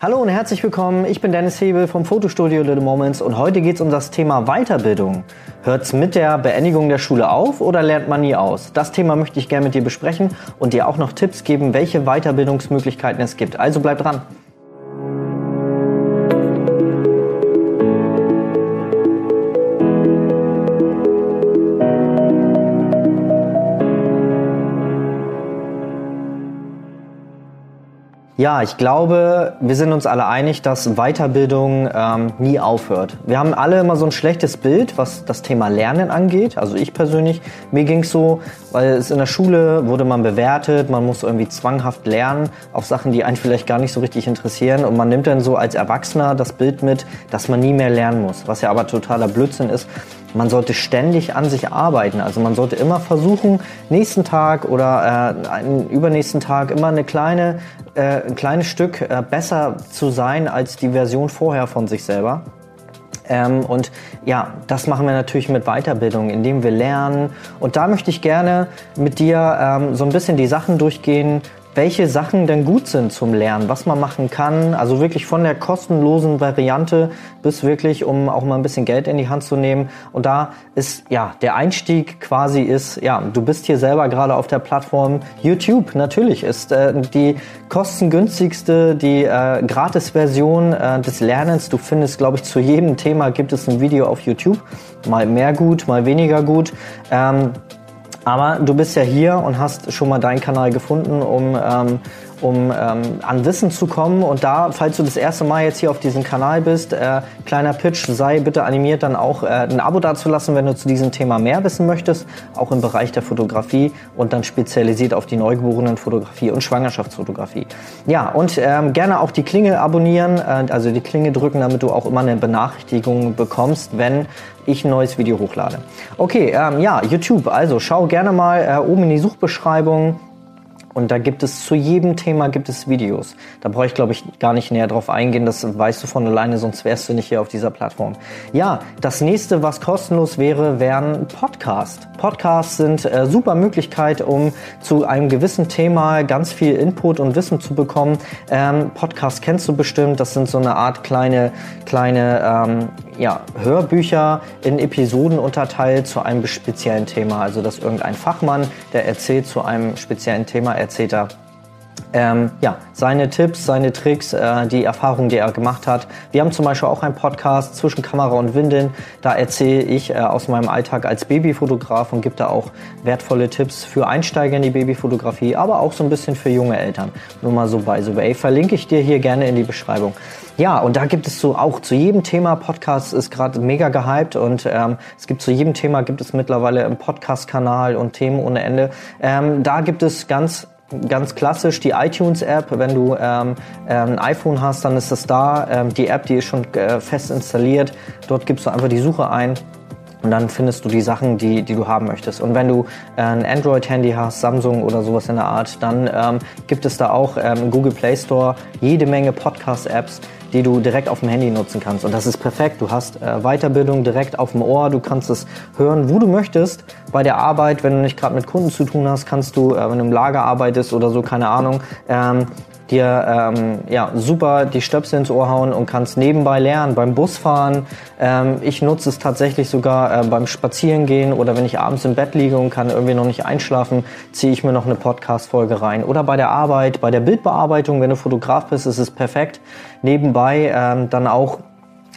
Hallo und herzlich willkommen. Ich bin Dennis Hebel vom Fotostudio Little Moments und heute geht es um das Thema Weiterbildung. Hört es mit der Beendigung der Schule auf oder lernt man nie aus? Das Thema möchte ich gerne mit dir besprechen und dir auch noch Tipps geben, welche Weiterbildungsmöglichkeiten es gibt. Also bleib dran. Ja, ich glaube, wir sind uns alle einig, dass Weiterbildung ähm, nie aufhört. Wir haben alle immer so ein schlechtes Bild, was das Thema Lernen angeht. Also ich persönlich, mir ging's so, weil es in der Schule wurde man bewertet, man muss irgendwie zwanghaft lernen auf Sachen, die einen vielleicht gar nicht so richtig interessieren. Und man nimmt dann so als Erwachsener das Bild mit, dass man nie mehr lernen muss, was ja aber totaler Blödsinn ist. Man sollte ständig an sich arbeiten. Also man sollte immer versuchen, nächsten Tag oder äh, einen übernächsten Tag immer eine kleine, äh, ein kleines Stück äh, besser zu sein als die Version vorher von sich selber. Ähm, und ja, das machen wir natürlich mit Weiterbildung, indem wir lernen. Und da möchte ich gerne mit dir ähm, so ein bisschen die Sachen durchgehen, welche Sachen denn gut sind zum Lernen, was man machen kann. Also wirklich von der kostenlosen Variante bis wirklich, um auch mal ein bisschen Geld in die Hand zu nehmen. Und da ist ja der Einstieg quasi ist, ja, du bist hier selber gerade auf der Plattform YouTube. Natürlich ist äh, die kostengünstigste, die äh, Gratis-Version äh, des Lernens. Du findest, glaube ich, zu jedem Thema gibt es ein Video auf YouTube. Mal mehr gut, mal weniger gut. Ähm, aber du bist ja hier und hast schon mal deinen Kanal gefunden, um ähm, um ähm, an Wissen zu kommen. Und da, falls du das erste Mal jetzt hier auf diesem Kanal bist, äh, kleiner Pitch, sei bitte animiert, dann auch äh, ein Abo dazulassen, wenn du zu diesem Thema mehr wissen möchtest, auch im Bereich der Fotografie und dann spezialisiert auf die Neugeborenenfotografie und Schwangerschaftsfotografie. Ja, und ähm, gerne auch die Klingel abonnieren, äh, also die Klingel drücken, damit du auch immer eine Benachrichtigung bekommst, wenn ich ein neues Video hochlade. Okay, ähm, ja, YouTube, also schau gerne mal äh, oben in die Suchbeschreibung und da gibt es zu jedem Thema gibt es Videos. Da brauche ich, glaube ich, gar nicht näher drauf eingehen. Das weißt du von alleine, sonst wärst du nicht hier auf dieser Plattform. Ja, das nächste, was kostenlos wäre, wären Podcasts. Podcasts sind äh, super Möglichkeit, um zu einem gewissen Thema ganz viel Input und Wissen zu bekommen. Ähm, Podcasts kennst du bestimmt. Das sind so eine Art kleine, kleine ähm, ja, Hörbücher in Episoden unterteilt zu einem speziellen Thema. Also, dass irgendein Fachmann, der erzählt zu einem speziellen Thema, er ähm, ja, seine Tipps, seine Tricks, äh, die Erfahrungen, die er gemacht hat. Wir haben zum Beispiel auch einen Podcast zwischen Kamera und Windeln. Da erzähle ich äh, aus meinem Alltag als Babyfotograf und gebe da auch wertvolle Tipps für Einsteiger in die Babyfotografie, aber auch so ein bisschen für junge Eltern. Nur mal so by the way. Verlinke ich dir hier gerne in die Beschreibung. Ja, und da gibt es so auch zu jedem Thema, Podcast ist gerade mega gehypt und ähm, es gibt zu jedem Thema gibt es mittlerweile einen Podcast-Kanal und Themen ohne Ende. Ähm, da gibt es ganz ganz klassisch die iTunes-App. Wenn du ähm, ein iPhone hast, dann ist das da. Ähm, die App, die ist schon äh, fest installiert. Dort gibst du einfach die Suche ein. Und dann findest du die Sachen, die, die du haben möchtest. Und wenn du äh, ein Android-Handy hast, Samsung oder sowas in der Art, dann ähm, gibt es da auch ähm, im Google Play Store jede Menge Podcast-Apps, die du direkt auf dem Handy nutzen kannst. Und das ist perfekt. Du hast äh, Weiterbildung direkt auf dem Ohr. Du kannst es hören, wo du möchtest. Bei der Arbeit, wenn du nicht gerade mit Kunden zu tun hast, kannst du, äh, wenn du im Lager arbeitest oder so, keine Ahnung, ähm, dir ähm, ja, super die Stöpsel ins Ohr hauen und kannst nebenbei lernen, beim Busfahren. Ähm, ich nutze es tatsächlich sogar äh, beim Spazierengehen oder wenn ich abends im Bett liege und kann irgendwie noch nicht einschlafen, ziehe ich mir noch eine Podcast-Folge rein. Oder bei der Arbeit, bei der Bildbearbeitung, wenn du Fotograf bist, ist es perfekt. Nebenbei ähm, dann auch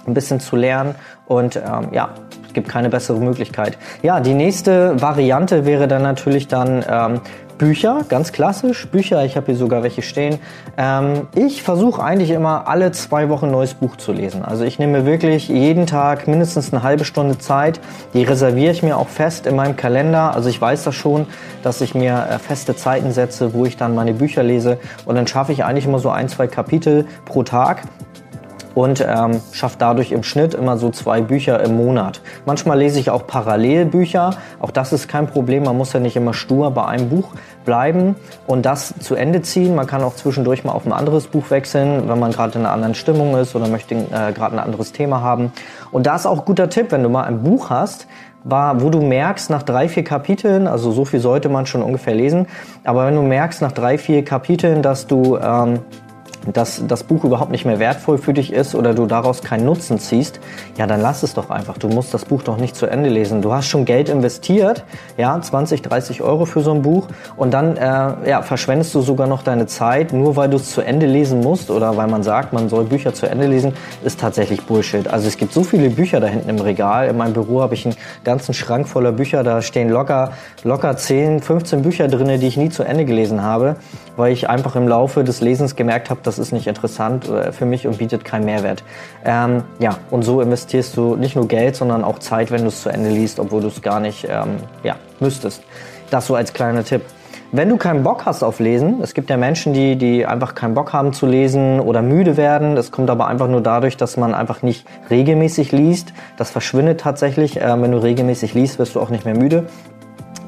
ein bisschen zu lernen und ähm, ja, es gibt keine bessere Möglichkeit. Ja, die nächste Variante wäre dann natürlich dann ähm, Bücher, ganz klassisch. Bücher, ich habe hier sogar welche stehen. Ähm, ich versuche eigentlich immer alle zwei Wochen ein neues Buch zu lesen. Also ich nehme wirklich jeden Tag mindestens eine halbe Stunde Zeit. Die reserviere ich mir auch fest in meinem Kalender. Also ich weiß das schon, dass ich mir äh, feste Zeiten setze, wo ich dann meine Bücher lese. Und dann schaffe ich eigentlich immer so ein, zwei Kapitel pro Tag und ähm, schaffe dadurch im Schnitt immer so zwei Bücher im Monat. Manchmal lese ich auch Parallelbücher. Auch das ist kein Problem. Man muss ja nicht immer stur bei einem Buch bleiben und das zu Ende ziehen. Man kann auch zwischendurch mal auf ein anderes Buch wechseln, wenn man gerade in einer anderen Stimmung ist oder möchte äh, gerade ein anderes Thema haben. Und da ist auch ein guter Tipp, wenn du mal ein Buch hast, war, wo du merkst nach drei, vier Kapiteln, also so viel sollte man schon ungefähr lesen, aber wenn du merkst nach drei, vier Kapiteln, dass du ähm, dass das Buch überhaupt nicht mehr wertvoll für dich ist oder du daraus keinen Nutzen ziehst, ja, dann lass es doch einfach. Du musst das Buch doch nicht zu Ende lesen. Du hast schon Geld investiert, ja, 20, 30 Euro für so ein Buch und dann äh, ja, verschwendest du sogar noch deine Zeit, nur weil du es zu Ende lesen musst oder weil man sagt, man soll Bücher zu Ende lesen, ist tatsächlich Bullshit. Also es gibt so viele Bücher da hinten im Regal. In meinem Büro habe ich einen ganzen Schrank voller Bücher. Da stehen locker, locker 10, 15 Bücher drin, die ich nie zu Ende gelesen habe, weil ich einfach im Laufe des Lesens gemerkt habe, das ist nicht interessant äh, für mich und bietet keinen Mehrwert. Ähm, ja, und so investierst du nicht nur Geld, sondern auch Zeit, wenn du es zu Ende liest, obwohl du es gar nicht ähm, ja, müsstest. Das so als kleiner Tipp. Wenn du keinen Bock hast auf Lesen, es gibt ja Menschen, die, die einfach keinen Bock haben zu lesen oder müde werden. Das kommt aber einfach nur dadurch, dass man einfach nicht regelmäßig liest. Das verschwindet tatsächlich. Äh, wenn du regelmäßig liest, wirst du auch nicht mehr müde.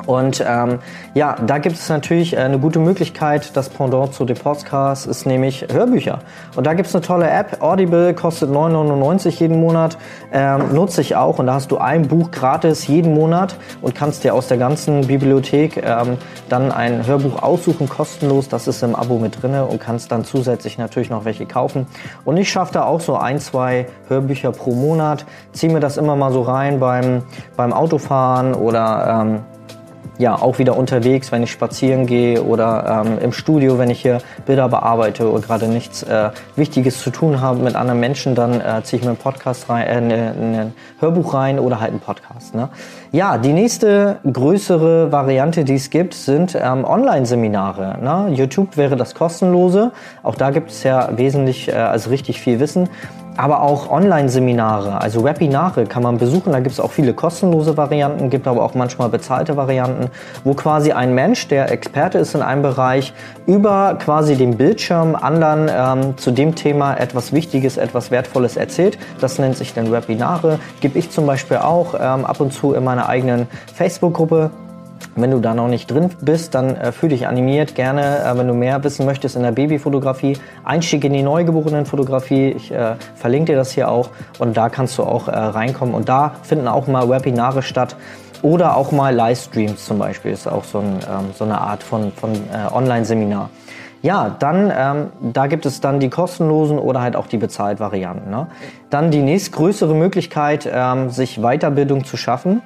Und ähm, ja, da gibt es natürlich äh, eine gute Möglichkeit. Das Pendant zu den Podcasts ist nämlich Hörbücher. Und da gibt es eine tolle App. Audible kostet 9,99 jeden Monat. Ähm, nutze ich auch. Und da hast du ein Buch gratis jeden Monat und kannst dir aus der ganzen Bibliothek ähm, dann ein Hörbuch aussuchen, kostenlos. Das ist im Abo mit drinne und kannst dann zusätzlich natürlich noch welche kaufen. Und ich schaffe da auch so ein, zwei Hörbücher pro Monat. Ziehe mir das immer mal so rein beim, beim Autofahren oder ähm, ja, auch wieder unterwegs, wenn ich spazieren gehe oder ähm, im Studio, wenn ich hier Bilder bearbeite oder gerade nichts äh, Wichtiges zu tun habe mit anderen Menschen, dann äh, ziehe ich mir einen Podcast rein, äh, ne, ne, ein Hörbuch rein oder halt einen Podcast. Ne? Ja, die nächste größere Variante, die es gibt, sind ähm, Online-Seminare. Ne? YouTube wäre das kostenlose. Auch da gibt es ja wesentlich, äh, also richtig viel Wissen aber auch Online-Seminare, also Webinare kann man besuchen. Da gibt es auch viele kostenlose Varianten, gibt aber auch manchmal bezahlte Varianten, wo quasi ein Mensch, der Experte ist in einem Bereich, über quasi den Bildschirm anderen ähm, zu dem Thema etwas Wichtiges, etwas Wertvolles erzählt. Das nennt sich dann Webinare. Gebe ich zum Beispiel auch ähm, ab und zu in meiner eigenen Facebook-Gruppe. Wenn du da noch nicht drin bist, dann äh, fühl dich animiert. Gerne, äh, wenn du mehr wissen möchtest in der Babyfotografie, Einstieg in die Neugeborenenfotografie. Ich äh, verlinke dir das hier auch und da kannst du auch äh, reinkommen. Und da finden auch mal Webinare statt oder auch mal Livestreams zum Beispiel. Ist auch so, ein, ähm, so eine Art von, von äh, Online-Seminar. Ja, dann, ähm, da gibt es dann die kostenlosen oder halt auch die bezahlt Varianten. Ne? Dann die nächstgrößere Möglichkeit, ähm, sich Weiterbildung zu schaffen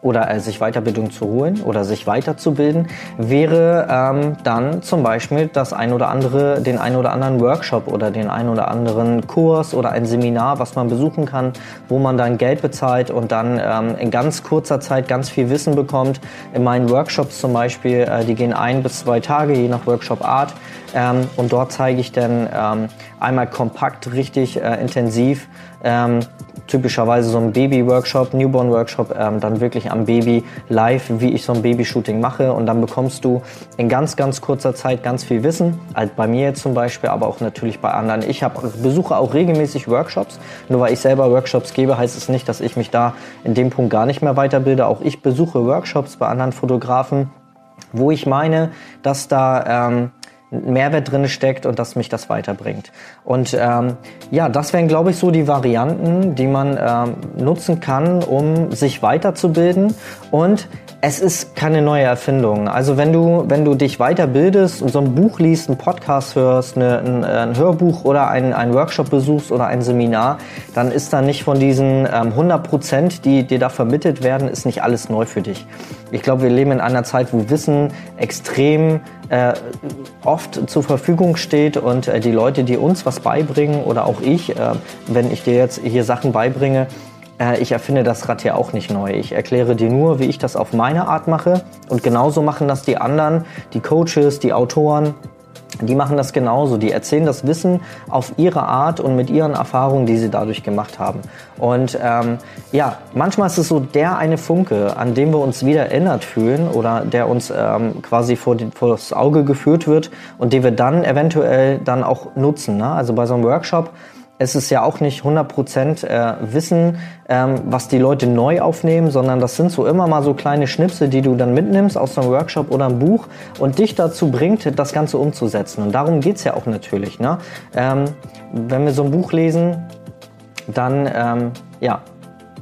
oder äh, sich Weiterbildung zu holen oder sich weiterzubilden, wäre ähm, dann zum Beispiel das ein oder andere, den ein oder anderen Workshop oder den ein oder anderen Kurs oder ein Seminar, was man besuchen kann, wo man dann Geld bezahlt und dann ähm, in ganz kurzer Zeit ganz viel Wissen bekommt. In meinen Workshops zum Beispiel, äh, die gehen ein bis zwei Tage, je nach Workshop Art. Ähm, und dort zeige ich dann ähm, einmal kompakt, richtig äh, intensiv, ähm, typischerweise so ein Baby-Workshop, Newborn-Workshop, ähm, dann wirklich am Baby live, wie ich so ein Baby-Shooting mache. Und dann bekommst du in ganz, ganz kurzer Zeit ganz viel Wissen. Halt bei mir jetzt zum Beispiel, aber auch natürlich bei anderen. Ich hab, besuche auch regelmäßig Workshops. Nur weil ich selber Workshops gebe, heißt es nicht, dass ich mich da in dem Punkt gar nicht mehr weiterbilde. Auch ich besuche Workshops bei anderen Fotografen, wo ich meine, dass da ähm, Mehrwert drin steckt und dass mich das weiterbringt. Und ähm, ja, das wären, glaube ich, so die Varianten, die man ähm, nutzen kann, um sich weiterzubilden. Und es ist keine neue Erfindung. Also wenn du, wenn du dich weiterbildest und so ein Buch liest, einen Podcast hörst, eine, ein, ein, Hörbuch oder ein, ein Workshop besuchst oder ein Seminar, dann ist da nicht von diesen ähm, 100 Prozent, die dir da vermittelt werden, ist nicht alles neu für dich. Ich glaube, wir leben in einer Zeit, wo Wissen extrem äh, oft zur Verfügung steht und äh, die Leute, die uns was beibringen oder auch ich, äh, wenn ich dir jetzt hier Sachen beibringe, äh, ich erfinde das Rad ja auch nicht neu. Ich erkläre dir nur, wie ich das auf meine Art mache und genauso machen das die anderen, die Coaches, die Autoren, die machen das genauso. Die erzählen das Wissen auf ihre Art und mit ihren Erfahrungen, die sie dadurch gemacht haben. Und ähm, ja, manchmal ist es so der eine Funke, an dem wir uns wieder erinnert fühlen oder der uns ähm, quasi vor, die, vor das Auge geführt wird und den wir dann eventuell dann auch nutzen. Ne? Also bei so einem Workshop es ist ja auch nicht 100% äh, Wissen, ähm, was die Leute neu aufnehmen, sondern das sind so immer mal so kleine Schnipsel, die du dann mitnimmst aus einem Workshop oder einem Buch und dich dazu bringt, das Ganze umzusetzen. Und darum geht's ja auch natürlich. Ne? Ähm, wenn wir so ein Buch lesen, dann, ähm, ja,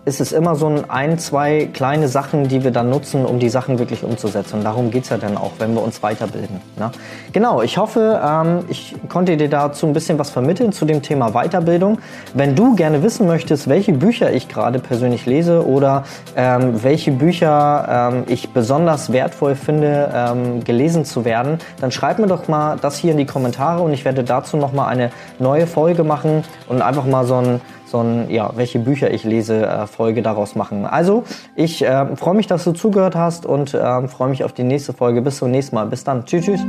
ist es immer so ein, ein, zwei kleine Sachen, die wir dann nutzen, um die Sachen wirklich umzusetzen. Und darum geht's ja dann auch, wenn wir uns weiterbilden. Ne? Genau, ich hoffe, ähm, ich konnte dir dazu ein bisschen was vermitteln zu dem Thema Weiterbildung. Wenn du gerne wissen möchtest, welche Bücher ich gerade persönlich lese oder ähm, welche Bücher ähm, ich besonders wertvoll finde, ähm, gelesen zu werden, dann schreib mir doch mal das hier in die Kommentare und ich werde dazu nochmal eine neue Folge machen und einfach mal so ein so ein, ja, welche Bücher ich lese, äh, Folge daraus machen. Also, ich äh, freue mich, dass du zugehört hast und äh, freue mich auf die nächste Folge. Bis zum nächsten Mal. Bis dann. Tschüss, tschüss.